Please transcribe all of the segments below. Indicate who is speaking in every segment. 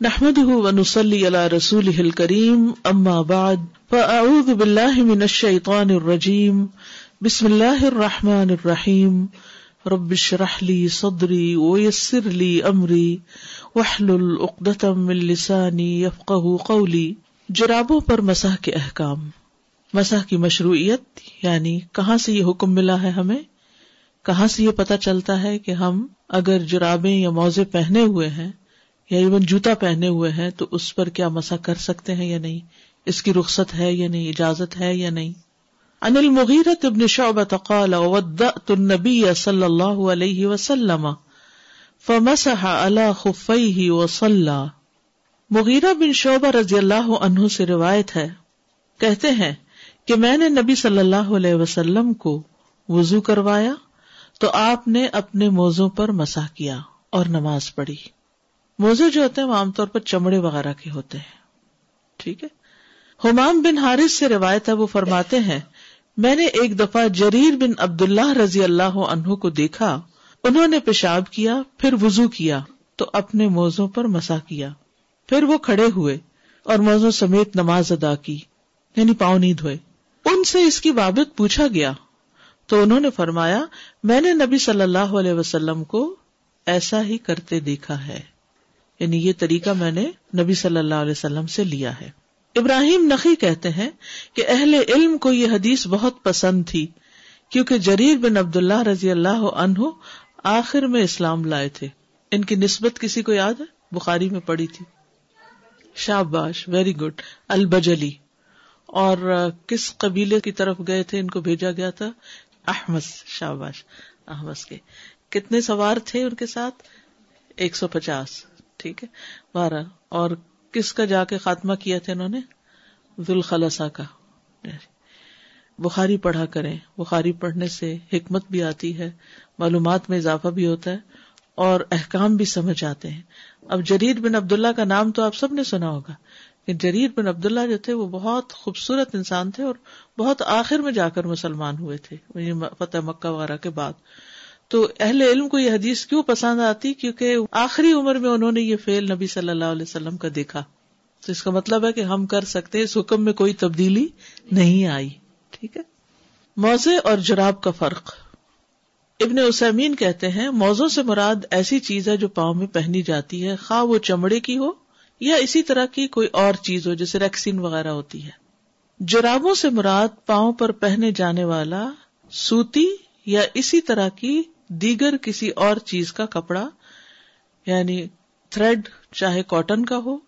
Speaker 1: نحمد ونسلی علی رسول کریم اما بعد فاعوذ باللہ من الشیطان الرجیم بسم اللہ الرحمن الرحیم رب اشرح لی صدری ویسر لی امری واحلل عقدة من لسانی یفقہ قولی جرابوں پر مسح کے احکام. مسح کی مشروعیت یعنی کہاں سے یہ حکم ملا ہے ہمیں؟ کہاں سے یہ پتہ چلتا ہے کہ ہم اگر جرابیں یا موزے پہنے ہوئے ہیں یا ایون جوتا پہنے ہوئے ہیں تو اس پر کیا مسا کر سکتے ہیں یا نہیں؟ اس کی رخصت ہے یا نہیں؟ اجازت ہے یا نہیں؟ ان المغیرت ابن شعبت قال ودعت النبی صلی اللہ علیہ وسلم فمسح على خفیہ وصلى۔ مغیرہ بن شعبہ رضی اللہ عنہ سے روایت ہے۔ کہتے ہیں کہ میں نے نبی صلی اللہ علیہ وسلم کو وضو کروایا تو آپ نے اپنے موزوں پر مسح کیا اور نماز پڑھی۔ موزے جو ہوتے ہیں وہ عام طور پر چمڑے وغیرہ کے ہوتے ہیں۔ ٹھیک ہے؟ حمام بن حارث سے روایت ہے، وہ فرماتے ہیں، میں نے ایک دفعہ جریر بن عبد اللہ رضی اللہ عنہ کو دیکھا، انہوں نے پیشاب کیا، پھر وزو کیا، تو اپنے موزوں پر مسا کیا۔ پھر وہ کھڑے ہوئے اور موزوں سمیت نماز ادا کی یعنی پاؤں نہیں دھوئے۔ ان سے اس کی بابت پوچھا گیا، تو انہوں نے فرمایا، میں نے نبی صلی اللہ علیہ وسلم کو ایسا ہی کرتے دیکھا ہے۔ یعنی یہ طریقہ میں نے نبی صلی اللہ علیہ وسلم سے لیا ہے۔ ابراہیم نقی کہتے ہیں کہ اہل علم کو یہ حدیث بہت پسند تھی، کیونکہ جریر بن عبد اللہ رضی اللہ عنہ آخر میں اسلام لائے تھے۔ ان کی نسبت کسی کو یاد ہے؟ بخاری میں پڑی تھی۔ شاباش ویری گڈ البجلی۔ اور کس قبیلے کی طرف گئے تھے؟ ان کو بھیجا گیا تھا۔ احمد شاباش، احمد کے۔ کتنے سوار تھے ان کے ساتھ؟ ایک سو پچاس۔ ٹھیک ہے؟ بارہ. اور کس کا جا کے خاتمہ کیا تھا انہوں نے؟ ذوالخلسا کا. یعنی بخاری پڑھا کریں. بخاری پڑھنے سے حکمت بھی آتی ہے، معلومات میں اضافہ بھی ہوتا ہے اور احکام بھی سمجھ آتے ہیں۔ اب جریر بن عبداللہ کا نام تو آپ سب نے سنا ہوگا کہ جریر بن عبداللہ جو تھے وہ بہت خوبصورت انسان تھے اور بہت آخر میں جا کر مسلمان ہوئے تھے۔ یعنی فتح مکہ وغیرہ کے بعد۔ تو اہل علم کو یہ حدیث کیوں پسند آتی؟ کیونکہ آخری عمر میں انہوں نے یہ فیل نبی صلی اللہ علیہ وسلم کا دیکھا۔ تو اس کا مطلب ہے کہ ہم کر سکتے اس حکم میں کوئی تبدیلی نہیں آئی۔ ٹھیک ہے؟ موزے اور جراب کا فرق۔ ابن اسمین کہتے ہیں موزوں سے مراد ایسی چیز ہے جو پاؤں میں پہنی جاتی ہے، خواہ وہ چمڑے کی ہو یا اسی طرح کی کوئی اور چیز ہو، جیسے ریکسین وغیرہ ہوتی ہے۔ جرابوں سے مراد پاؤں پر پہنے جانے والا سوتی یا اسی طرح کی دیگر کسی اور چیز کا کپڑا یعنی تھریڈ چاہے کاٹن کا ہو،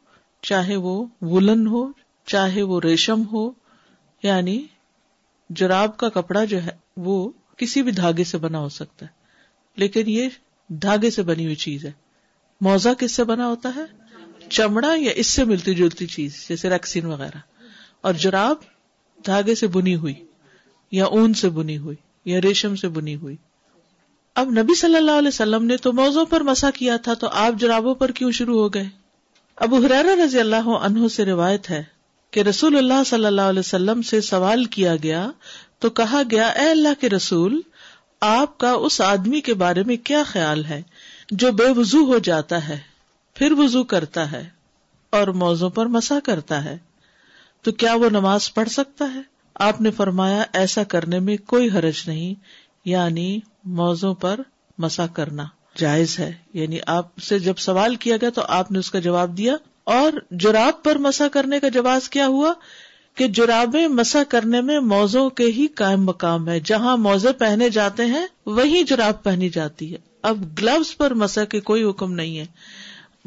Speaker 1: چاہے وہ وولن ہو، چاہے وہ ریشم ہو یعنی جراب کا کپڑا جو ہے، وہ کسی بھی دھاگے سے بنا ہو سکتا ہے۔ لیکن یہ دھاگے سے بنی ہوئی چیز ہے۔ موزہ کس سے بنا ہوتا ہے؟ چمڑا یا اس سے ملتی جلتی چیز، جیسے ریکسین وغیرہ۔ اور جراب دھاگے سے بنی ہوئی، یا اون سے بنی ہوئی، یا ریشم سے بنی ہوئی۔ اب نبی صلی اللہ علیہ وسلم نے تو موزوں پر مسا کیا تھا تو آپ جرابوں پر کیوں شروع ہو گئے؟ ابو حرارا رضی اللہ عنہ سے روایت ہے کہ رسول اللہ صلی اللہ علیہ وسلم سے سوال کیا گیا تو کہا گیا، اے اللہ کے رسول، آپ کا اس آدمی کے بارے میں کیا خیال ہے جو بے وضو ہو جاتا ہے، پھر وضو کرتا ہے اور موزوں پر مسا کرتا ہے؟ تو کیا وہ نماز پڑھ سکتا ہے؟ آپ نے فرمایا، ایسا کرنے میں کوئی حرج نہیں یعنی موزوں پر مسا کرنا جائز ہے۔ یعنی آپ سے جب سوال کیا گیا تو آپ نے اس کا جواب دیا۔ اور جراب پر مسا کرنے کا جواز کیا ہوا کہ جرابیں مسا کرنے میں موزوں کے ہی قائم مقام ہے۔ جہاں موزے پہنے جاتے ہیں، وہی جراب پہنی جاتی ہے۔ اب گلوز پر مسا کے کوئی حکم نہیں ہے۔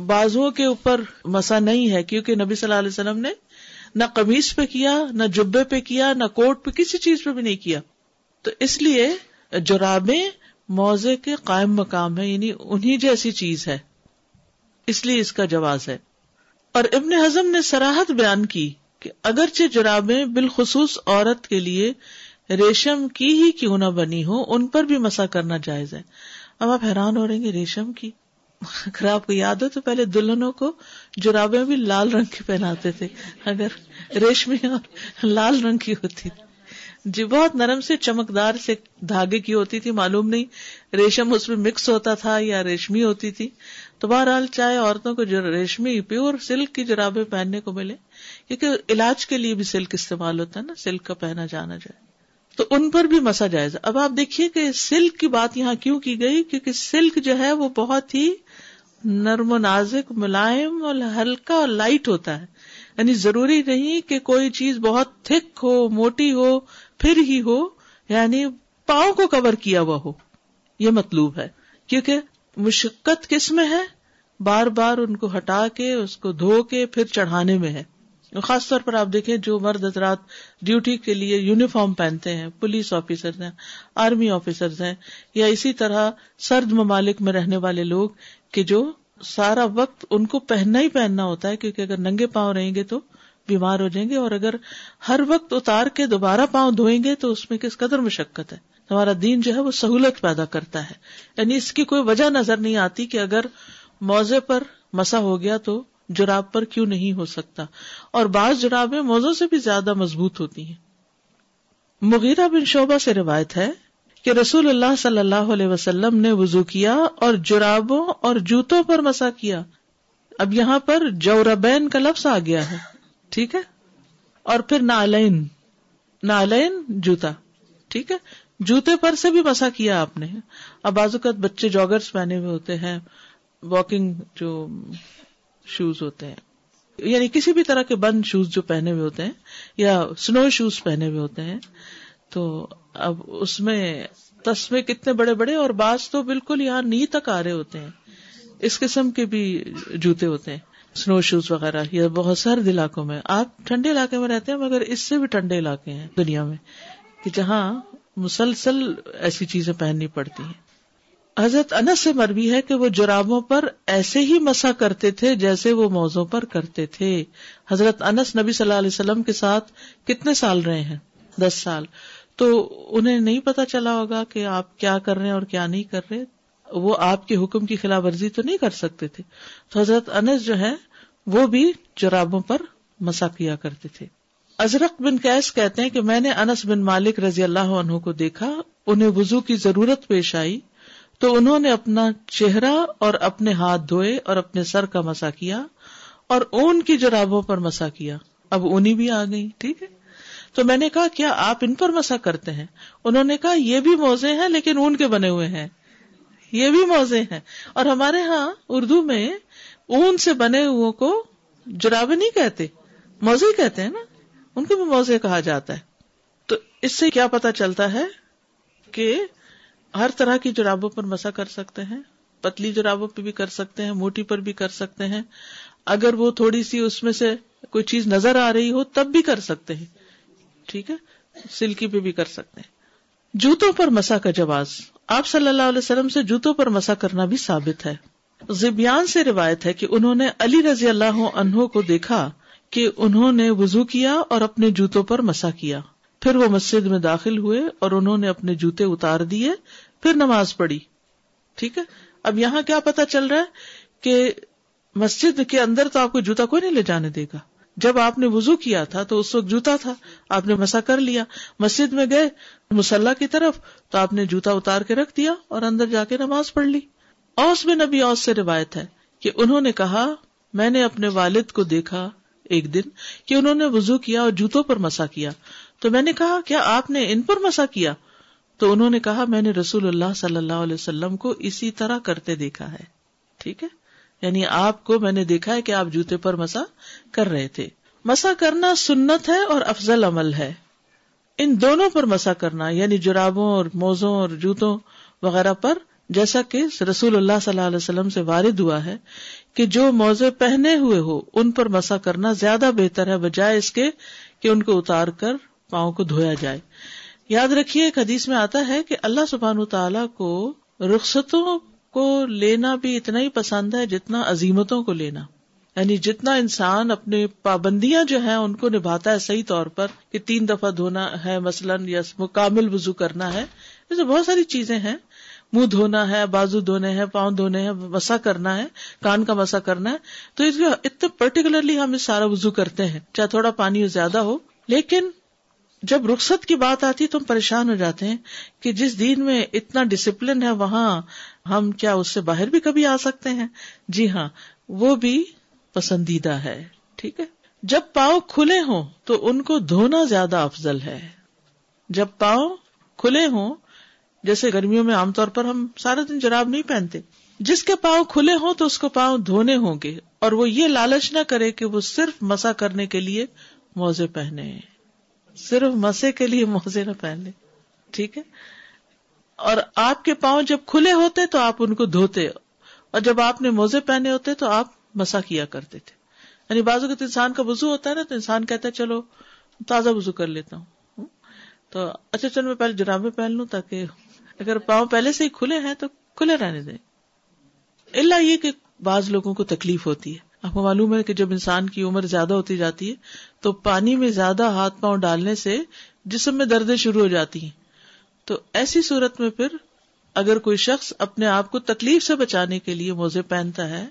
Speaker 1: بازو کے اوپر مسا نہیں ہے، کیونکہ نبی صلی اللہ علیہ وسلم نے نہ قمیص پہ کیا، نہ جبے پہ کیا، نہ کوٹ پہ، کسی چیز پہ بھی نہیں کیا۔ تو اس لیے جرابیں موزے کے قائم مقام ہے یعنی انہیں جیسی چیز ہے۔ اس لیے اس کا جواز ہے۔ اور ابن ہزم نے سراہد بیان کی کہ اگرچہ جرابیں بالخصوص عورت کے لیے ریشم کی ہی کیوں نہ بنی ہو، ان پر بھی مسا کرنا جائز ہے۔ اب آپ حیران ہو رہے گے، ریشم کی؟ اگر آپ کو یاد ہو تو پہلے دلہنوں کو جرابیں بھی لال رنگ کی پہناتے تھے۔ اگر ریشمی اور لال رنگ کی ہوتی۔ تھی جی بہت نرم سے چمکدار سے دھاگے کی ہوتی تھی، معلوم نہیں۔ ریشم اس میں مکس ہوتا تھا یا ریشمی ہوتی تھی۔ تو بہرحال چاہے عورتوں کو جو ریشمی پیور سلک کی جرابیں پہننے کو ملے۔ کیونکہ علاج کے لیے بھی سلک استعمال ہوتا ہے نا سلک کا پہنا جانا جائے۔ تو ان پر بھی مسا جائز۔ اب آپ دیکھیے کہ سلک کی بات یہاں کیوں کی گئی؟ کیونکہ سلک جو ہے وہ بہت ہی نرم و نازک، ملائم اور ہلکا اور لائٹ ہوتا ہے۔ یعنی ضروری نہیں کہ کوئی چیز بہت تھک ہو، موٹی ہو پھر ہی ہو یعنی پاؤں کو کور کیا ہوا ہو۔ یہ مطلوب ہے۔ کیونکہ مشقت کس میں ہے؟ بار بار ان کو ہٹا کے، اس کو دھو کے پھر چڑھانے میں ہے۔ خاص طور پر آپ دیکھیں، جو مرد حضرات ڈیوٹی کے لیے یونیفارم پہنتے ہیں پولیس آفیسر ہیں آرمی آفیسر ہیں، یا اسی طرح سرد ممالک میں رہنے والے لوگ کہ جو سارا وقت ان کو پہننا ہی پہننا ہوتا ہے، کیونکہ اگر ننگے پاؤں رہیں گے تو بیمار ہو جائیں گے اور اگر ہر وقت اتار کے دوبارہ پاؤں دھوئیں گے تو اس میں کس قدر مشقت ہے؟ ہمارا دین جو ہے وہ سہولت پیدا کرتا ہے۔ یعنی اس کی کوئی وجہ نظر نہیں آتی کہ اگر موزے پر مسا ہو گیا تو جراب پر کیوں نہیں ہو سکتا؟ اور بعض جرابیں موزوں سے بھی زیادہ مضبوط ہوتی ہیں۔ مغیرہ بن شعبہ سے روایت ہے کہ رسول اللہ صلی اللہ علیہ وسلم نے وضو کیا اور جرابوں اور جوتوں پر مسا کیا۔ اب یہاں پر جوربین کا لفظ آ گیا ہے۔ ٹھیک ہے؟ اور پھر نالین نالین جوتا، ٹھیک ہے؟ جوتے پر سے بھی مسا کیا آپ نے۔ اب بازوقت بچے جاگرس پہنے ہوئے ہوتے ہیں واکنگ جو شوز ہوتے ہیں۔ یعنی کسی بھی طرح کے بند شوز جو پہنے ہوئے ہوتے ہیں، یا سنو شوز پہنے ہوئے ہوتے ہیں۔ تو اب اس میں تسمے کتنے بڑے بڑے، اور بعض تو بالکل یہاں نی تک آ رہے ہوتے ہیں۔ اس قسم کے بھی جوتے ہوتے ہیں۔ سنو شوز وغیرہ یا بہت سرد علاقوں میں، آپ ٹھنڈے علاقے میں رہتے ہیں مگر اس سے بھی ٹھنڈے علاقے ہیں دنیا میں، کہ جہاں مسلسل ایسی چیزیں پہننی پڑتی ہیں۔ حضرت انس سے مربی ہے کہ وہ جرابوں پر ایسے ہی مسا کرتے تھے جیسے وہ موزوں پر کرتے تھے۔ حضرت انس نبی صلی اللہ علیہ وسلم کے ساتھ کتنے سال رہے ہیں؟ دس سال۔ تو انہیں نہیں پتا چلا ہوگا کہ آپ کیا کر رہے ہیں اور کیا نہیں کر رہے۔ وہ آپ کے حکم کی خلاف ورزی تو نہیں کر سکتے تھے۔ تو حضرت انس جو ہے وہ بھی جرابوں پر مسا کیا کرتے تھے۔ ازرق بن کیس کہتے ہیں کہ میں نے انس بن مالک رضی اللہ عنہ کو دیکھا، انہیں وضو کی ضرورت پیش آئی۔ تو انہوں نے اپنا چہرہ اور اپنے ہاتھ دھوئے اور اپنے سر کا مسا کیا اور اون کی جرابوں پر مسا کیا۔ اب اونی بھی آ گئی، ٹھیک ہے۔ تو میں نے کہا، کیا آپ ان پر مسا کرتے ہیں؟ انہوں نے کہا، یہ بھی موزے ہیں لیکن اون کے بنے ہوئے ہیں۔ یہ بھی موزے ہیں۔ اور ہمارے ہاں اردو میں اون سے بنے ہوئے کو جرابے نہیں کہتے، موزے کہتے ہیں نا۔ ان کو بھی موزے کہا جاتا ہے۔ تو اس سے کیا پتا چلتا ہے کہ ہر طرح کی جرابوں پر مسا کر سکتے ہیں، پتلی جرابوں پہ بھی کر سکتے ہیں، موٹی پر بھی کر سکتے ہیں۔ اگر وہ تھوڑی سی اس میں سے کوئی چیز نظر آ رہی ہو تب بھی کر سکتے ہیں۔ ٹھیک ہے؟ سلکی پہ بھی کر سکتے ہیں۔ جوتوں پر مسا کا جواز۔ آپ صلی اللہ علیہ وسلم سے جوتوں پر مسا کرنا بھی ثابت ہے۔ زبیان سے روایت ہے کہ انہوں نے علی رضی اللہ عنہ کو دیکھا کہ انہوں نے وضو کیا اور اپنے جوتوں پر مسا کیا۔ پھر وہ مسجد میں داخل ہوئے اور انہوں نے اپنے جوتے اتار دیے، پھر نماز پڑھی۔ ٹھیک ہے؟ اب یہاں کیا پتا چل رہا ہے کہ مسجد کے اندر تو آپ کو جوتا کوئی نہیں لے جانے دے گا۔ جب آپ نے وضو کیا تھا تو اس وقت جوتا تھا، آپ نے مسا کر لیا۔ مسجد میں گئے، مسلح کی طرف تو آپ نے جوتا اتار کے رکھ دیا اور اندر جا کے نماز پڑھ لی۔ اوس میں نبی اوس سے روایت ہے کہ انہوں نے کہا، میں نے اپنے والد کو دیکھا ایک دن کہ انہوں نے وضو کیا اور جوتوں پر مسا کیا۔ تو میں نے کہا، کیا آپ نے ان پر مسا کیا؟ تو انہوں نے کہا، میں نے رسول اللہ صلی اللہ علیہ وسلم کو اسی طرح کرتے دیکھا ہے۔ ٹھیک ہے؟ یعنی آپ کو میں نے دیکھا ہے کہ آپ جوتے پر مسا کر رہے تھے۔ مسا کرنا سنت ہے اور افضل عمل ہے۔ ان دونوں پر مسا کرنا یعنی جرابوں اور موزوں اور جوتوں وغیرہ پر، جیسا کہ رسول اللہ صلی اللہ علیہ وسلم سے وارد ہوا ہے کہ جو موزے پہنے ہوئے ہو، ان پر مسا کرنا زیادہ بہتر ہے، بجائے اس کے کہ ان کو اتار کر پاؤں کو دھویا جائے۔ یاد رکھیے، ایک حدیث میں آتا ہے کہ اللہ سبحان تعالی کو رخصتوں کو لینا بھی اتنا ہی پسند ہے جتنا عظیمتوں کو لینا۔ یعنی جتنا انسان اپنے پابندیاں جو ہیں ان کو نبھاتا ہے صحیح طور پر کہ تین دفعہ دھونا ہے مثلاً یا مکمل وضو کرنا ہے ایسے بہت ساری چیزیں ہیں۔ منہ دھونا ہے، بازو دھونے ہیں، پاؤں دھونے ہیں، مسا کرنا ہے، کان کا مسا کرنا ہے۔ تو اتنے پرٹیکولرلی ہم اس سارا وضو کرتے ہیں، چاہے تھوڑا پانی زیادہ ہو۔ لیکن جب رخصت کی بات آتی تو ہم پریشان ہو جاتے ہیں کہ جس دین میں اتنا ڈسپلن ہے، وہاں ہم کیا اس سے باہر بھی کبھی آ سکتے ہیں؟ جی ہاں وہ بھی پسندیدہ ہے، ٹھیک ہے؟ جب پاؤں کھلے ہوں تو ان کو دھونا زیادہ افضل ہے۔ جب پاؤں کھلے ہوں، جیسے گرمیوں میں عام طور پر ہم سارا دن جراب نہیں پہنتے، جس کے پاؤں کھلے ہوں تو اس کو پاؤں دھونے ہوں گے، اور وہ یہ لالچ نہ کرے کہ وہ صرف مسا کرنے کے لیے موزے پہنے۔ صرف مسے کے لیے موزے نہ پہنے، ٹھیک ہے؟ اور آپ کے پاؤں جب کھلے ہوتے تو آپ ان کو دھوتے، اور جب آپ نے موزے پہنے ہوتے تو آپ مسا کیا کرتے تھے۔ یعنی بازو کا انسان کا وزو ہوتا ہے نا، تو انسان کہتا ہے، چلو، تازہ وزو کر لیتا ہوں۔ تو اچھا چلو، میں پہلے جرابے پہن لوں تاکہ اگر پاؤں پہلے سے ہی کھلے ہیں تو کھلے رہنے دیں۔ اللہ یہ کہ بعض لوگوں کو تکلیف ہوتی ہے۔ آپ کو معلوم ہے کہ جب انسان کی عمر زیادہ ہوتی جاتی ہے تو پانی میں زیادہ ہاتھ پاؤں ڈالنے سے جسم میں دردیں شروع ہو جاتی ہیں۔ تو ایسی صورت میں پھر اگر کوئی شخص اپنے آپ کو تکلیف سے بچانے کے لیے موزے پہنتا ہے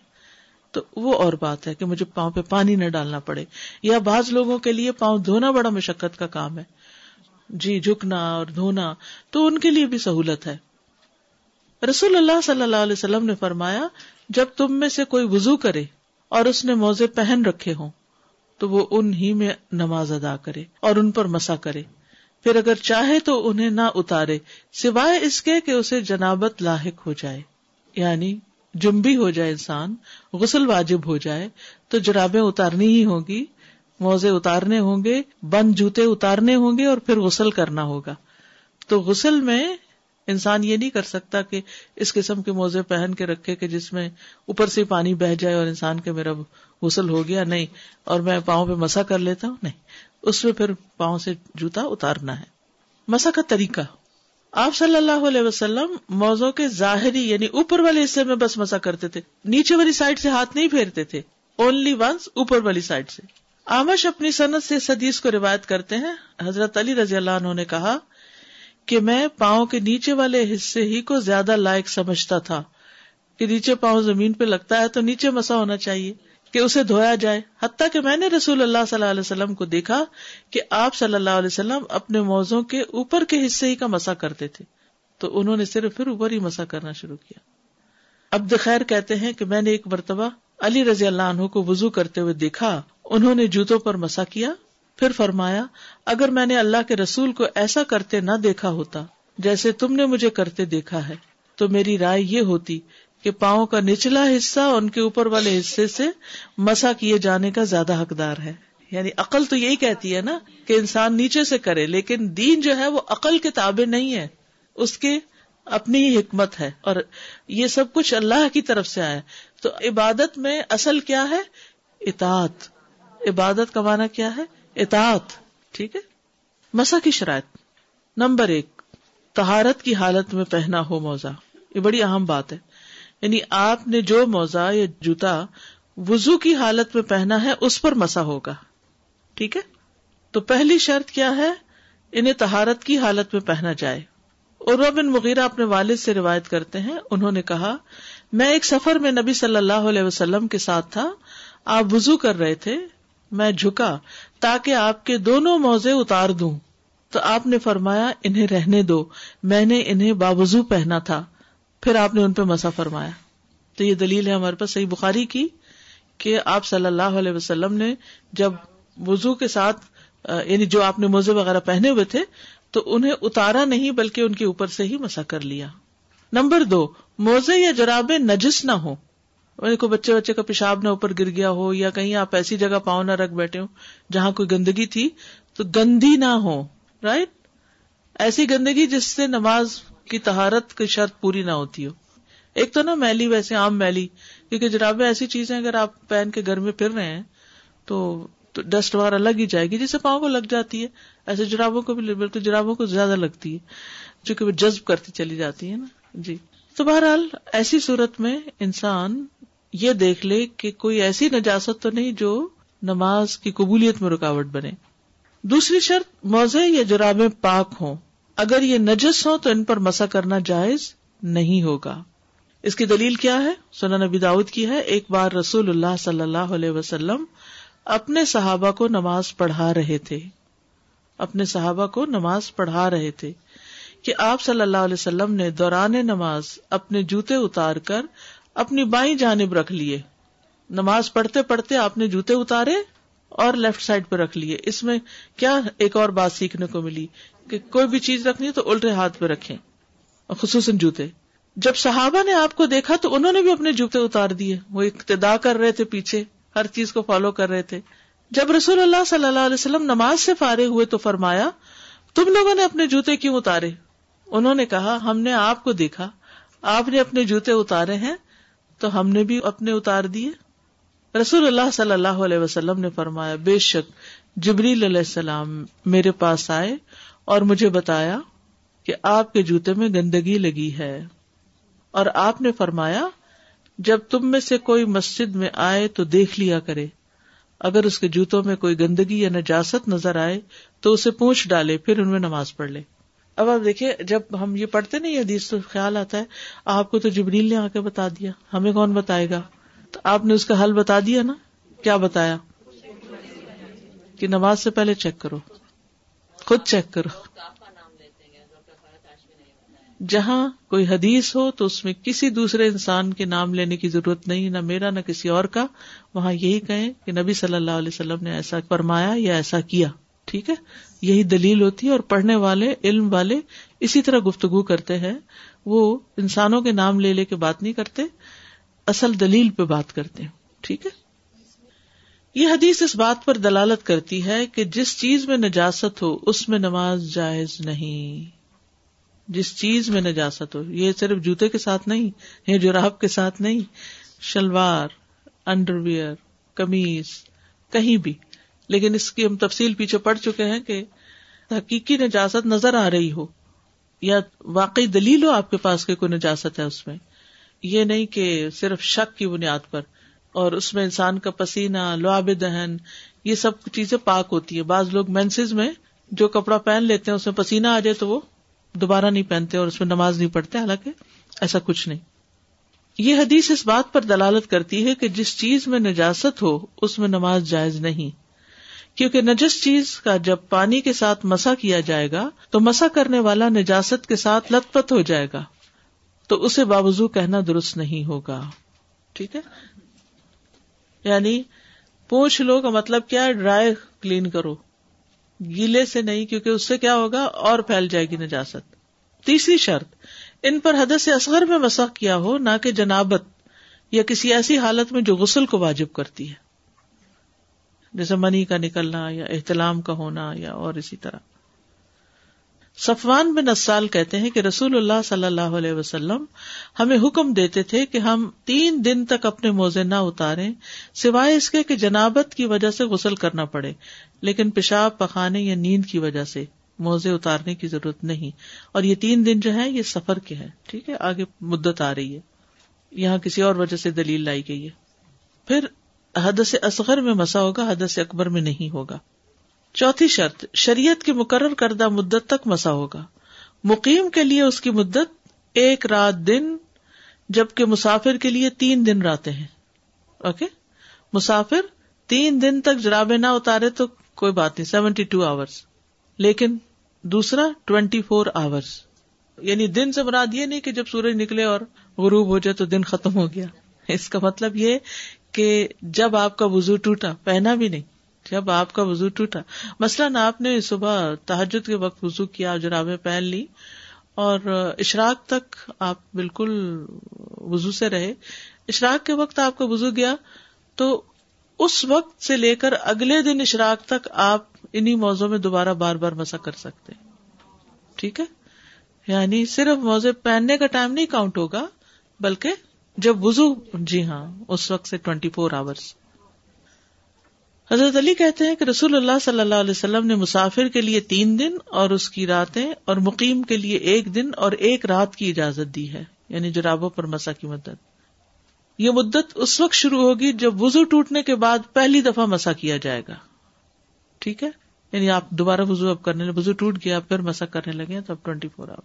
Speaker 1: تو وہ اور بات ہے کہ مجھے پاؤں پہ پانی نہ ڈالنا پڑے۔ یا بعض لوگوں کے لیے پاؤں دھونا بڑا مشقت کا کام ہے۔ جی جھکنا اور دھونا تو ان کے لیے بھی سہولت ہے۔ رسول اللہ صلی اللہ علیہ وسلم نے فرمایا، جب تم میں سے کوئی وزو کرے اور اس نے موزے پہن رکھے ہوں، تو وہ ان ہی میں نماز ادا کرے اور ان پر مسا کرے۔ پھر اگر چاہے تو انہیں نہ اتارے، سوائے اس کے کہ اسے جنابت لاحق ہو جائے۔ یعنی جمبی ہو جائے انسان، غسل واجب ہو جائے، تو جرابیں اتارنی ہی ہوگی، موزے اتارنے ہوں گے، بند جوتے اتارنے ہوں گے اور پھر غسل کرنا ہوگا۔ تو غسل میں انسان یہ نہیں کر سکتا کہ اس قسم کے موزے پہن کے رکھے کہ جس میں اوپر سے پانی بہ جائے اور انسان کے میرا غسل ہو گیا، نہیں، اور میں پاؤں پہ مسا کر لیتا ہوں، نہیں، اس میں پھر پاؤں سے جوتا اتارنا ہے۔ مسا کا طریقہ۔ آپ صلی اللہ علیہ وسلم موزوں کے ظاہری یعنی اوپر والے حصے میں بس مسا کرتے تھے۔ نیچے والی سائڈ سے ہاتھ نہیں پھیرتے تھے۔ اونلی ونس اوپر والی سائڈ سے۔ آمش اپنی صنعت سے حدیث کو روایت کرتے ہیں۔ حضرت علی رضی اللہ عنہ نے کہا کہ میں پاؤں کے نیچے والے حصے ہی کو زیادہ لائق سمجھتا تھا۔ کہ نیچے پاؤں زمین پہ لگتا ہے تو نیچے مسا ہونا چاہیے۔ کہ اسے دھویا جائے۔ حتیٰ کہ میں نے رسول اللہ صلی اللہ علیہ وسلم کو دیکھا کہ آپ صلی اللہ علیہ وسلم اپنے موزوں کے اوپر کے حصے ہی کا مسا کرتے تھے۔ تو انہوں نے صرف پھر اوپر ہی مسا کرنا شروع کیا۔ عبد خیر کہتے ہیں کہ میں نے ایک مرتبہ علی رضی اللہ عنہ کو وضو کرتے ہوئے دیکھا۔ انہوں نے جوتوں پر مسا کیا۔ پھر فرمایا، اگر میں نے اللہ کے رسول کو ایسا کرتے نہ دیکھا ہوتا، جیسے تم نے مجھے کرتے دیکھا ہے، تو میری رائے یہ ہوتی کہ پاؤں کا نچلا حصہ ان کے اوپر والے حصے سے مسا کیے جانے کا زیادہ حقدار ہے۔ یعنی عقل تو یہی کہتی ہے نا کہ انسان نیچے سے کرے، لیکن دین جو ہے وہ عقل کے تابع نہیں ہے۔ اس کے اپنی ہی حکمت ہے۔ اور یہ سب کچھ اللہ کی طرف سے آیا تو عبادت میں اصل کیا ہے؟ اطاعت۔ عبادت کا معنی کیا ہے؟ اطاعت۔ ٹھیک ہے؟ مسا کی شرائط۔ نمبر ایک تہارت کی حالت میں پہنا ہو موزہ۔ یہ بڑی اہم بات ہے۔ یعنی آپ نے جو موزہ یا جوتا وزو کی حالت میں پہنا ہے، اس پر مسا ہوگا۔ ٹھیک ہے؟ تو پہلی شرط کیا ہے؟ انہیں تہارت کی حالت میں پہنا جائے۔ اور بن مغیرہ اپنے والد سے روایت کرتے ہیں۔ انہوں نے کہا، میں ایک سفر میں نبی صلی اللہ علیہ وسلم کے ساتھ تھا۔ آپ وزو کر رہے تھے۔ میں جھکا تاکہ آپ کے دونوں موزے اتار دوں۔ تو آپ نے فرمایا، انہیں رہنے دو۔ میں نے انہیں باوضو پہنا تھا۔ پھر آپ نے ان پہ مسا فرمایا۔ تو یہ دلیل ہے ہمارے پاس صحیح بخاری کی کہ آپ صلی اللہ علیہ وسلم نے جب وزو کے ساتھ یعنی جو آپ نے موزے وغیرہ پہنے ہوئے تھے، تو انہیں اتارا نہیں بلکہ ان کے اوپر سے ہی مسا کر لیا۔ نمبر دو، موزے یا جرابے نجس نہ ہو یعنی کوئی بچے بچے کا پیشاب نہ اوپر گر گیا ہو یا کہیں آپ ایسی جگہ پاؤں نہ رکھ بیٹھے ہو جہاں کوئی گندگی تھی، تو گندی نہ ہو رائٹ ایسی گندگی جس سے نماز کی تہارت کی شرط پوری نہ ہوتی ہو۔ ایک تو نا میلی ویسے عام میلی، کیونکہ جرابیں ایسی چیزیں اگر آپ پہن کے گھر میں پھر رہے ہیں، تو ڈسٹ وغیرہ لگ ہی جائے گی، جسے پاؤں کو لگ جاتی ہے۔ ایسے جرابوں کو بھی بالکل جرابوں کو زیادہ لگتی ہے چونکہ وہ جذب کرتی چلی جاتی ہے نا۔ جی۔ تو بہرحال ایسی صورت میں انسان یہ دیکھ لے کہ کوئی ایسی نجاست تو نہیں جو نماز کی قبولیت میں رکاوٹ بنے۔ دوسری شرط موزے یا جرابیں پاک ہوں۔ اگر یہ نجس ہو تو ان پر مسا کرنا جائز نہیں ہوگا۔ اس کی دلیل کیا ہے؟ سنا نبی داؤد کی ہے، ایک بار رسول اللہ صلی اللہ علیہ وسلم اپنے صحابہ کو نماز پڑھا رہے تھے۔ اپنے صحابہ کو نماز پڑھا رہے تھے کہ آپ صلی اللہ علیہ وسلم نے دوران نماز اپنے جوتے اتار کر اپنی بائیں جانب رکھ لیے۔ نماز پڑھتے پڑھتے آپ نے جوتے اتارے اور لیفٹ سائڈ پہ رکھ لیے۔ اس میں کیا ایک اور بات سیکھنے کو ملی؟ کہ کوئی بھی چیز رکھنی ہے تو الٹے ہاتھ پہ رکھیں خصوصاً جوتے۔ جب صحابہ نے آپ کو دیکھا تو انہوں نے بھی اپنے جوتے اتار دیے۔ وہ اقتدا کر رہے تھے پیچھے، ہر چیز کو فالو کر رہے تھے۔ جب رسول اللہ صلی اللہ علیہ وسلم نماز سے فارغ ہوئے تو فرمایا، تم لوگوں نے اپنے جوتے کیوں اتارے؟ انہوں نے کہا، ہم نے آپ کو دیکھا، آپ نے اپنے جوتے اتارے ہیں، تو ہم نے بھی اپنے اتار دیے۔ رسول اللہ صلی اللہ علیہ وسلم نے فرمایا، بے شک جبریل علیہ السلام میرے پاس آئے اور مجھے بتایا کہ آپ کے جوتے میں گندگی لگی ہے۔ اور آپ نے فرمایا، جب تم میں سے کوئی مسجد میں آئے تو دیکھ لیا کرے۔ اگر اس کے جوتوں میں کوئی گندگی یا نجاست نظر آئے تو اسے پوچھ ڈالے، پھر ان میں نماز پڑھ لے۔ اب آپ دیکھیے، جب ہم یہ پڑھتے نہیں حدیث تو خیال آتا ہے، آپ کو تو جبریل نے آ کے بتا دیا۔ ہمیں کون بتائے گا؟ تو آپ نے اس کا حل بتا دیا نا۔ کیا بتایا؟ کہ نماز سے پہلے چیک کرو۔ خود چیک کرو۔ جہاں کوئی حدیث ہو تو اس میں کسی دوسرے انسان کے نام لینے کی ضرورت نہیں، نہ میرا نہ کسی اور کا۔ وہاں یہی کہیں کہ نبی صلی اللہ علیہ وسلم نے ایسا فرمایا یا ایسا کیا۔ ٹھیک ہے؟ یہی دلیل ہوتی ہے اور پڑھنے والے، علم والے اسی طرح گفتگو کرتے ہیں۔ وہ انسانوں کے نام لے لے کے بات نہیں کرتے، اصل دلیل پہ بات کرتے ہیں۔ ٹھیک ہے؟ یہ حدیث اس بات پر دلالت کرتی ہے کہ جس چیز میں نجاست ہو، اس میں نماز جائز نہیں۔ جس چیز میں نجاست ہو، یہ صرف جوتے کے ساتھ نہیں، یہ جراب کے ساتھ نہیں، شلوار انڈر ویئر کمیز کہیں بھی۔ لیکن اس کی ہم تفصیل پیچھے پڑ چکے ہیں کہ حقیقی نجاست نظر آ رہی ہو یا واقعی دلیل ہو آپ کے پاس کہ کوئی نجاست ہے اس میں۔ یہ نہیں کہ صرف شک کی بنیاد پر۔ اور اس میں انسان کا پسینہ، لعاب دہن، یہ سب چیزیں پاک ہوتی ہے بعض لوگ مینسز میں جو کپڑا پہن لیتے ہیں، اس میں پسینہ آ جائے تو وہ دوبارہ نہیں پہنتے اور اس میں نماز نہیں پڑھتے۔ حالانکہ ایسا کچھ نہیں۔ یہ حدیث اس بات پر دلالت کرتی ہے کہ جس چیز میں نجاست ہو، اس میں نماز جائز نہیں۔ کیونکہ نجس چیز کا جب پانی کے ساتھ مسا کیا جائے گا، تو مسا کرنے والا نجاست کے ساتھ لت پت ہو جائے گا۔ تو اسے باوضو کہنا درست نہیں ہوگا۔ ٹھیک ہے؟ یعنی پوچھ لو کا مطلب کیا ڈرائی کلین کرو۔ گیلے سے نہیں، کیونکہ اس سے کیا ہوگا، اور پھیل جائے گی نجاست۔ تیسری شرط، ان پر حدث اصغر میں مسق کیا ہو، نہ کہ جنابت یا کسی ایسی حالت میں جو غسل کو واجب کرتی ہے۔ جیسے منی کا نکلنا یا احتلام کا ہونا یا اور اسی طرح۔ صفوان بن اسال کہتے ہیں کہ رسول اللہ صلی اللہ علیہ وسلم ہمیں حکم دیتے تھے کہ ہم تین دن تک اپنے موزے نہ اتارے سوائے اس کے کہ جنابت کی وجہ سے غسل کرنا پڑے، لیکن پیشاب، پخانے یا نیند کی وجہ سے موزے اتارنے کی ضرورت نہیں۔ اور یہ تین دن جو ہے یہ سفر کے ہیں، ٹھیک ہے؟ آگے مدت آ رہی ہے۔ یہاں کسی اور وجہ سے دلیل لائی گئی ہے۔ پھر حد سے اصغر میں مسا ہوگا حد سے اکبر میں نہیں ہوگا۔ چوتھی شرط، شریعت کی مقرر کردہ مدت تک مسا ہوگا۔ مقیم کے لیے اس کی مدت ایک رات دن، جبکہ مسافر کے لیے تین دن راتیں ہیں۔ اوکے؟ مسافر تین دن تک جرابے نہ اتارے تو کوئی بات نہیں سیونٹی ٹو آورس لیکن دوسرا ٹوینٹی فور آورس یعنی دن سے مراد یہ نہیں کہ جب سورج نکلے اور غروب ہو جائے تو دن ختم ہو گیا۔ اس کا مطلب یہ کہ جب آپ کا وزو ٹوٹا، پہنا بھی نہیں جب آپ کا وزو ٹوٹا۔ مثلاً آپ نے صبح تحجد کے وقت وزو کیا جرابیں پہن لی اور اشراق تک آپ بالکل وزو سے رہے۔ اشراق کے وقت آپ کا وزو گیا تو اس وقت سے لے کر اگلے دن اشراق تک آپ انہیں موضوع میں دوبارہ بار بار مسا کر سکتے۔ ٹھیک ہے؟ یعنی صرف موزے پہننے کا ٹائم نہیں کاؤنٹ ہوگا، بلکہ جب وزو جی ہاں اس وقت سے ٹوینٹی فور آورس حضرت علی کہتے ہیں کہ رسول اللہ صلی اللہ علیہ وسلم نے مسافر کے لیے تین دن اور اس کی راتیں اور مقیم کے لیے ایک دن اور ایک رات کی اجازت دی ہے یعنی جرابوں پر مسا کی مدت۔ یہ مدت اس وقت شروع ہوگی جب وزو ٹوٹنے کے بعد پہلی دفعہ مسا کیا جائے گا۔ ٹھیک ہے؟ یعنی آپ دوبارہ وزو اب کرنے وزو ٹوٹ گیا پھر مسا کرنے لگے تو اب ٹوینٹی فور آور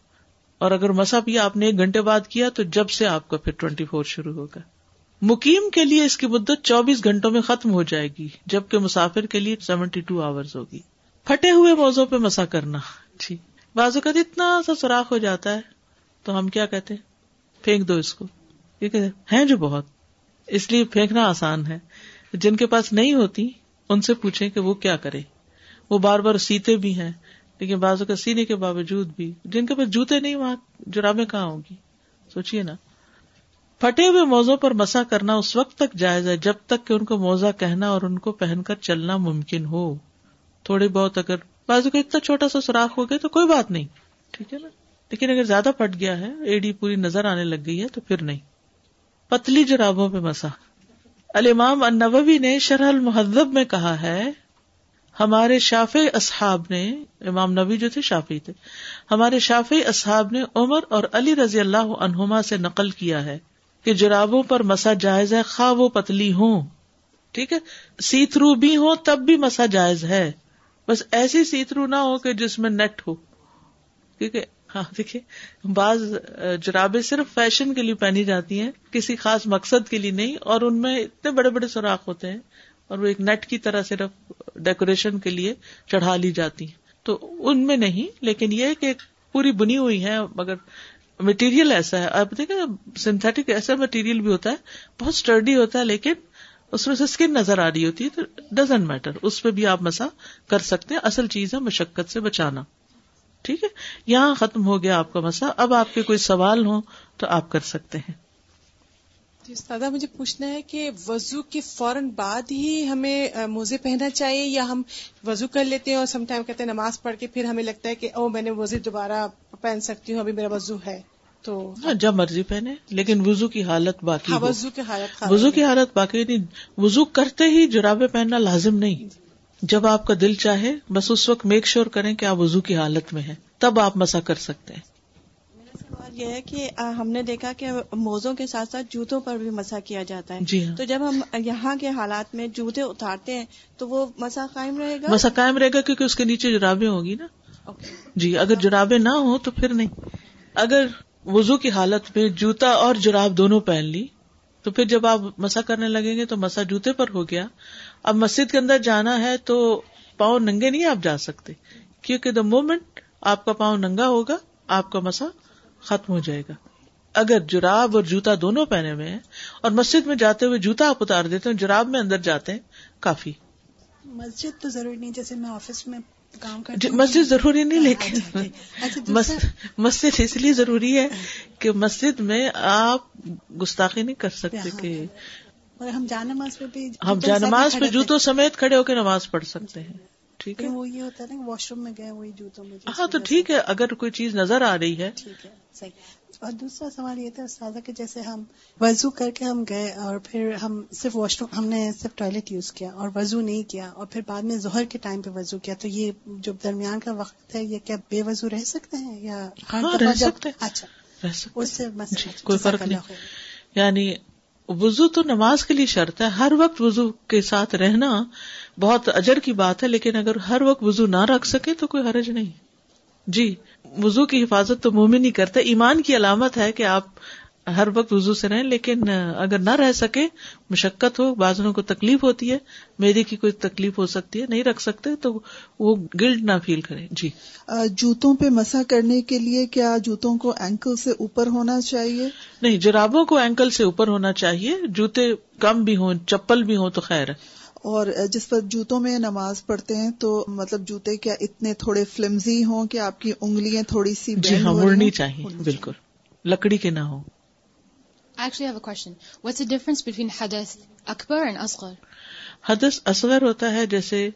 Speaker 1: اور اگر مسا پیا آپ نے ایک گھنٹے بعد کیا تو جب سے آپ کا پھر ٹوینٹی فور شروع ہوگا۔ مقیم کے لیے اس کی مدت چوبیس گھنٹوں میں ختم ہو جائے گی، جبکہ مسافر کے لیے سیونٹی ٹو آور ہوگی۔ پھٹے ہوئے موزوں پہ مسا کرنا۔ جی۔ بازو کا اتنا سا سوراخ ہو جاتا ہے، تو ہم کیا کہتے پھینک دو اس کو۔ ہیں جو بہت۔ اس لیے پھینکنا آسان ہے۔ جن کے پاس نہیں ہوتی، ان سے پوچھیں کہ وہ کیا کرے۔ وہ بار بار سیتے بھی ہیں، لیکن بازو کا سینے کے باوجود بھی، جن کے پاس جوتے نہیں، وہاں جرابیں کہاں ہوگی سوچیے نا۔ پھٹے ہوئے موزوں پر مسا کرنا اس وقت تک جائز ہے جب تک کہ ان کو موزہ کہنا اور ان کو پہن کر چلنا ممکن ہو۔ تھوڑی بہت اگر بازو کا اتنا چھوٹا سا سوراخ ہو گیا تو کوئی بات نہیں۔ ٹھیک ہے نا؟ لیکن اگر زیادہ پھٹ گیا ہے ایڈی پوری نظر آنے لگ گئی ہے تو پھر نہیں۔ پتلی جرابوں پہ مسا۔ المام النووی نے شرح المحدب میں کہا ہے، ہمارے شافی اصحاب نے، امام نبی جو تھے شافی تھے۔ ہمارے شافی اصحاب نے عمر اور علی رضی اللہ عنہما سے نقل کیا ہے۔ کہ جرابوں پر مسا جائز ہے، خواہ وہ پتلی ہوں۔ ٹھیک ہے؟ سی تھرو بھی ہو، تب بھی مسا جائز ہے۔ بس ایسی سی تھرو نہ ہو کہ جس میں نیٹ ہو۔ کیونکہ ہاں دیکھیے، بعض جرابیں صرف فیشن کے لیے پہنی جاتی ہیں، کسی خاص مقصد کے لیے نہیں، اور ان میں اتنے بڑے بڑے سوراخ ہوتے ہیں، اور وہ ایک نیٹ کی طرح صرف ڈیکوریشن کے لیے چڑھا لی جاتی ہیں۔ تو ان میں نہیں، لیکن یہ کہ پوری بنی ہوئی ہے مگر مٹیریل ایسا ہے۔ آپ دیکھیں سنتھیٹک ایسا مٹیریل بھی ہوتا ہے۔ بہت اسٹرڈی ہوتا ہے، لیکن اس میں سے اسکن نظر آ رہی ہوتی ہے، تو ڈزنٹ میٹر اس پہ بھی آپ مسا کر سکتے ہیں۔ اصل چیز ہے مشقت سے بچانا۔ ٹھیک ہے؟ یہاں ختم ہو گیا آپ کا مسا۔ اب آپ کے کوئی سوال ہو تو آپ کر سکتے ہیں۔
Speaker 2: جی سادہ مجھے پوچھنا ہے کہ وضو کے فوراً بعد ہی ہمیں موزے پہننا چاہیے یا ہم وضو کر لیتے ہیں اور سم ٹائم کہتے ہیں نماز پڑھ کے پھر ہمیں لگتا ہے کہ او میں نے وضو دوبارہ پہن سکتی ہوں ابھی میرا وضو ہے۔ تو
Speaker 1: ہاں جب مرضی پہنے لیکن وضو کی حالت باقی
Speaker 2: ہاں وضو کی حالت
Speaker 1: وضو کی حالت باقی نہیں۔ وضو کرتے ہی جرابے پہننا لازم نہیں۔ جب آپ کا دل چاہے بس اس وقت میک شیور کریں کہ آپ وضو کی حالت میں ہیں۔ تب آپ مسا کر سکتے ہیں۔
Speaker 3: سوال یہ ہے کہ ہم نے دیکھا کہ موزوں کے ساتھ ساتھ جوتوں پر بھی مسا کیا جاتا ہے۔
Speaker 1: جی ہاں۔
Speaker 3: تو جب ہم یہاں کے حالات میں جوتے اتارتے ہیں تو وہ مسا قائم رہے گا؟
Speaker 1: مسا قائم رہے گا کیونکہ اس کے نیچے جرابیں ہوگی نا۔ جی اگر جرابیں نہ ہو تو پھر نہیں۔ اگر وزو کی حالت میں جوتا اور جراب دونوں پہن لی تو پھر جب آپ مسا کرنے لگیں گے تو مسا جوتے پر ہو گیا۔ اب مسجد کے اندر جانا ہے تو پاؤں ننگے نہیں آپ جا سکتے کیونکہ دا مومنٹ آپ کا پاؤں ننگا ہوگا آپ کا مسا ختم ہو جائے گا۔ اگر جراب اور جوتا دونوں پہنے ہوئے ہیں اور مسجد میں جاتے ہوئے جوتا آپ اتار دیتے ہیں جراب میں اندر جاتے ہیں کافی۔
Speaker 4: مسجد تو ضروری نہیں جیسے میں آفس میں کام
Speaker 1: جی، مسجد ضروری نہیں لیکن اچھا، مسجد اس لیے ضروری ہے کہ مسجد میں آپ گستاخی نہیں کر سکتے ہاں، کہ
Speaker 4: ہم جانماز پہ بھی
Speaker 1: ہم جانماز پہ جوتوں سمیت کھڑے ہو کے نماز پڑھ سکتے ہیں۔ ٹھیک ہے؟
Speaker 4: وہ یہ ہوتا ہے نا واش روم میں گئے وہی جوتوں میں
Speaker 1: ہاں تو ٹھیک ہے اگر کوئی چیز نظر آ رہی ہے۔
Speaker 4: ٹھیک ہے صحیح۔ اور دوسرا سوال یہ تھا استاذہ کہ جیسے ہم وضو کر کے ہم گئے اور پھر ہم صرف واش روم ہم نے صرف ٹوائلٹ یوز کیا اور وضو نہیں کیا اور پھر بعد میں ظہر کے ٹائم پہ وضو کیا تو یہ جو درمیان کا وقت ہے یہ کیا بے وضو رہ سکتے ہیں یا
Speaker 1: ہاں رہ سکتے
Speaker 4: اچھا
Speaker 1: اس سے جی، کوئی فرق نہیں۔ یعنی وضو تو نماز کے لیے شرط ہے۔ ہر وقت وضو کے ساتھ رہنا بہت اجر کی بات ہے، لیکن اگر ہر وقت وضو نہ رکھ سکے تو کوئی حرج نہیں۔ جی وضو کی حفاظت تو مومن ہی کرتا ہے۔ ایمان کی علامت ہے کہ آپ ہر وقت وضو سے رہیں لیکن اگر نہ رہ سکے مشقت ہو بازو کو تکلیف ہوتی ہے میری کی کوئی تکلیف ہو سکتی ہے نہیں رکھ سکتے تو وہ گلڈ نہ فیل کرے جی۔
Speaker 5: جوتوں پہ مسا کرنے کے لیے کیا جوتوں کو اینکل سے اوپر ہونا چاہیے؟
Speaker 1: نہیں جرابوں کو اینکل سے اوپر ہونا چاہیے جوتے کم بھی ہوں چپل بھی ہوں تو خیر
Speaker 5: اور جس پر جوتوں میں نماز پڑھتے ہیں تو مطلب جوتے کیا اتنے تھوڑے فلمزی ہوں کہ آپ کی انگلیاں تھوڑی سی
Speaker 1: جی ہاں مڑنی چاہیے بالکل۔ لکڑی کے نہ ہو حدث اصغر ہوتا ہے جیسے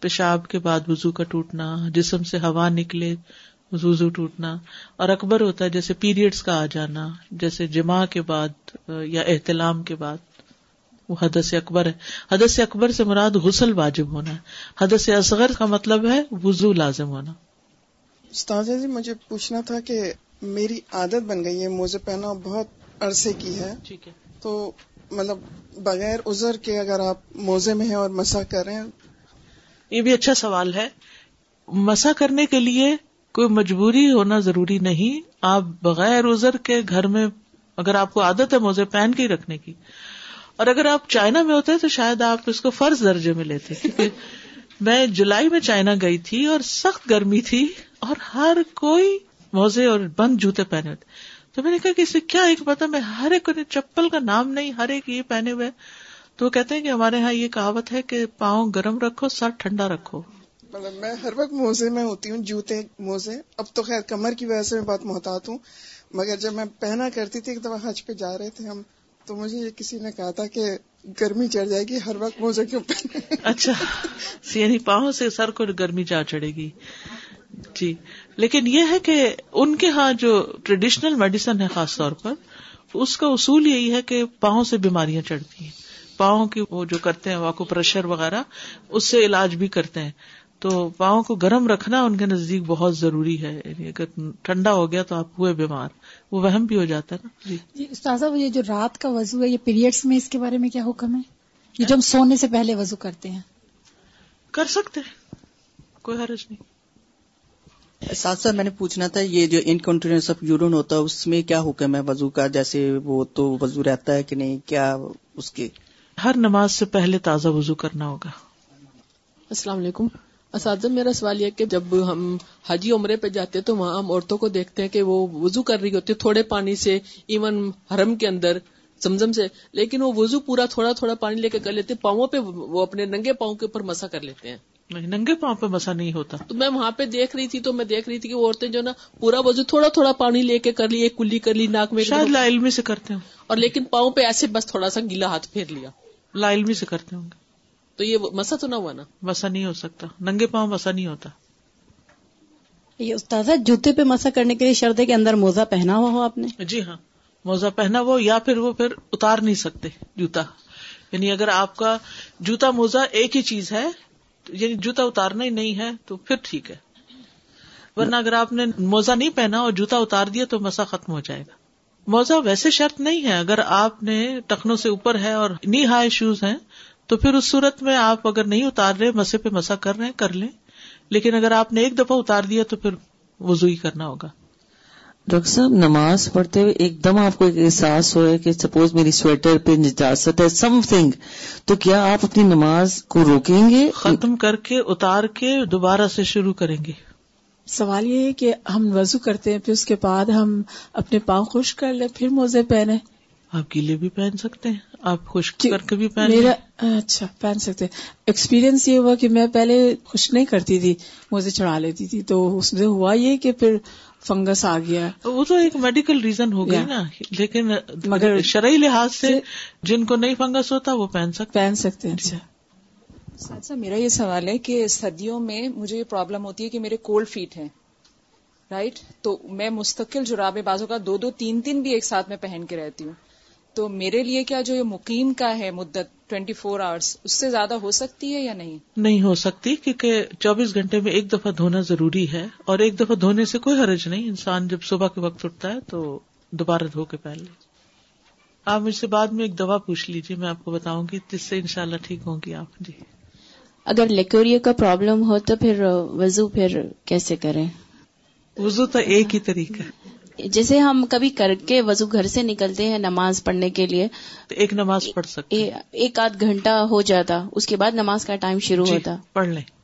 Speaker 1: پیشاب کے بعد وزو کا ٹوٹنا جسم سے ہوا نکلے وزو ٹوٹنا اور اکبر ہوتا ہے جیسے پیریڈس کا آ جانا جیسے جمع کے بعد یا احتلام کے بعد۔ وہ حدث اکبر ہے۔ حدث اکبر سے مراد غسل واجب ہونا ہے۔ حدث اصغر کا مطلب ہے وضو لازم ہونا۔
Speaker 6: استاذ جی مجھے پوچھنا تھا کہ میری عادت بن گئی ہے موزے پہنا بہت عرصے کی ہے۔ ٹھیک ہے۔ تو مطلب بغیر ازر کے اگر آپ موزے میں ہیں اور مسا کریں
Speaker 1: یہ بھی اچھا سوال ہے۔ مسا کرنے کے لیے کوئی مجبوری ہونا ضروری نہیں۔ آپ بغیر ازر کے گھر میں اگر آپ کو عادت ہے موزے پہن کے رکھنے کی۔ اور اگر آپ چائنا میں ہوتے تو شاید آپ اس کو فرض درجے میں لیتے۔ کیونکہ میں جولائی میں چائنا گئی تھی اور سخت گرمی تھی اور ہر کوئی موزے اور بند جوتے پہنے ہوتے۔ تو میں نے کہا کہ اسے کیا ایک پتا میں ہر ایک چپل کا نام نہیں ہر ایک یہ پہنے ہوئے تو وہ کہتے ہیں کہ ہمارے یہاں یہ کہاوت ہے کہ پاؤں گرم رکھو سر ٹھنڈا رکھو۔
Speaker 6: مطلب میں ہر وقت موزے میں ہوتی ہوں جوتے موزے۔ اب تو خیر کمر کی وجہ سے میں بہت محتاط ہوں مگر جب میں پہنا کرتی تھی ایک دفعہ حج پہ جا رہے تھے ہم تو مجھے یہ کسی نے کہا تھا کہ گرمی چڑھ جائے گی ہر وقت موزے کیوں پہنے
Speaker 1: اچھا یعنی پاؤں سے سر کو گرمی جا چڑھے گی۔ جی۔ لیکن یہ ہے کہ ان کے ہاں جو ٹریڈیشنل میڈیسن ہے خاص طور پر اس کا اصول یہی ہے کہ پاؤں سے بیماریاں چڑھتی ہیں۔ پاؤں کی وہ جو کرتے ہیں واقو پریشر وغیرہ اس سے علاج بھی کرتے ہیں۔ تو پاؤں کو گرم رکھنا ان کے نزدیک بہت ضروری ہے۔ یعنی اگر ٹھنڈا ہو گیا تو آپ ہوئے بیمار۔ وہ وہم بھی ہو جاتا ہے نا۔ جی,
Speaker 7: جی، استاذہ یہ جو رات کا وضو ہے یہ پیریڈس میں اس کے بارے میں کیا حکم ہے؟ یہ جو ہم سونے سے پہلے وضو کرتے ہیں۔
Speaker 1: کر سکتے کوئی حرج نہیں۔
Speaker 8: ساتھ ساتھ میں نے پوچھنا تھا یہ جو انکنٹینس آف یورین ہوتا ہے اس میں کیا حکم ہے وضو کا؟ جیسے وہ تو وضو رہتا ہے کہ نہیں کیا اس کے؟
Speaker 1: ہر نماز سے پہلے تازہ وضو کرنا ہوگا۔
Speaker 9: السلام علیکم۔ اساتذہ میرا سوال یہ کہ جب ہم حجی عمرے پہ جاتے تو وہاں ہم عورتوں کو دیکھتے ہیں کہ وہ وضو کر رہی ہوتی تھوڑے پانی سے ایون حرم کے اندر زمزم سے لیکن وہ وضو پورا تھوڑا تھوڑا پانی لے کے کر لیتے پاؤں پہ وہ اپنے ننگے پاؤں کے اوپر مسا کر لیتے ہیں۔
Speaker 1: نہیں ننگے پاؤں پہ مسا نہیں ہوتا۔
Speaker 9: تو میں وہاں پہ دیکھ رہی تھی تو میں دیکھ رہی تھی کہ وہ عورتیں جو نا پورا وضو تھوڑا تھوڑا پانی لے کے کر لی ایک کلی کر لی ناک میں
Speaker 1: شاید لا علمی سے کرتے ہوں۔
Speaker 9: اور لیکن پاؤں پہ ایسے بس تھوڑا سا گیلا ہاتھ پھیر لیا۔
Speaker 1: لا علمی سے کرتے ہوں گے۔
Speaker 9: تو یہ مسا تو نہ ہوا نا؟
Speaker 1: مسا نہیں ہو سکتا۔ ننگے پاؤں مسا نہیں ہوتا۔
Speaker 7: یہ استاذہ جوتے پہ مسا کرنے کے لیے شرط ہے کے اندر موزہ پہنا ہوا ہو آپ نے؟
Speaker 1: جی ہاں۔ موزہ پہنا وہ یا پھر وہ پھر اتار نہیں سکتے جوتا۔ یعنی اگر آپ کا جوتا موزہ ایک ہی چیز ہے یعنی جوتا اتارنا ہی نہیں ہے تو پھر ٹھیک ہے۔ ورنہ اگر آپ نے موزہ نہیں پہنا اور جوتا اتار دیا تو مسا ختم ہو جائے گا۔ موزہ ویسے شرط نہیں ہے۔ اگر آپ نے ٹخنوں سے اوپر ہے اور نی ہائی شوز ہیں تو پھر اس صورت میں آپ اگر نہیں اتار رہے مسے پہ مسا کر رہے کر لیں۔ لیکن اگر آپ نے ایک دفعہ اتار دیا تو پھر وزو ہی کرنا ہوگا۔
Speaker 10: ڈاکٹر صاحب نماز پڑھتے ہوئے ایک دم آپ کو ایک احساس ہوئے کہ سپوز میری سویٹر پہ نجاست ہے سم تھنگ تو کیا آپ اپنی نماز کو روکیں گے؟
Speaker 1: ختم کر کے اتار کے دوبارہ سے شروع کریں گے؟
Speaker 2: سوال یہ ہے کہ ہم وضو کرتے ہیں پھر اس کے بعد ہم اپنے پاؤں خوش کر لیں پھر موزے پہنے
Speaker 1: آپ گیلے بھی پہن سکتے ہیں آپ خشک کر کے بھی پہن
Speaker 2: میرا اچھا پہن سکتے ایکسپیرینس یہ ہوا کہ میں پہلے خوش نہیں کرتی تھی موزے چڑھا لیتی تھی۔ تو اس میں ہوا یہ کہ پھر فنگس آ گیا۔
Speaker 1: وہ تو ایک میڈیکل ریزن ہو گیا نا۔ لیکن مگر شرعی لحاظ سے جن کو نہیں فنگس ہوتا وہ پہن سکتے
Speaker 2: پہن سکتے ہیں اچھا
Speaker 11: ساتھ میرا یہ سوال ہے کہ سردیوں میں مجھے یہ پرابلم ہوتی ہے کہ میرے کولڈ فیٹ ہیں رائٹ تو میں مستقل جرابے بازوں کا دو دو تین تین بھی ایک ساتھ میں پہن کے رہتی ہوں۔ تو میرے لیے کیا جو یہ مقیم کا ہے مدت ٹوینٹی فور آورس اس سے زیادہ ہو سکتی ہے یا نہیں؟
Speaker 1: نہیں ہو سکتی کیونکہ چوبیس گھنٹے میں ایک دفعہ دھونا ضروری ہے اور ایک دفعہ دھونے سے کوئی حرج نہیں۔ انسان جب صبح کے وقت اٹھتا ہے تو دوبارہ دھو کے پہن لے۔ آپ مجھ سے بعد میں ایک دوا پوچھ لیجیے میں آپ کو بتاؤں گی جس سے انشاءاللہ ٹھیک ہوں گی آپ۔ جی۔
Speaker 12: اگر لیکوریا کا پرابلم ہو تو پھر وضو پھر کیسے کریں؟
Speaker 1: وضو تو ایک ہی طریقہ
Speaker 12: جیسے ہم کبھی کر کے وضو گھر سے نکلتے ہیں نماز پڑھنے کے لیے
Speaker 1: ایک نماز پڑھ سکتے
Speaker 12: ایک آدھ گھنٹہ ہو جاتا اس کے بعد نماز کا ٹائم شروع جی، ہوتا۔
Speaker 1: پڑھ لیں۔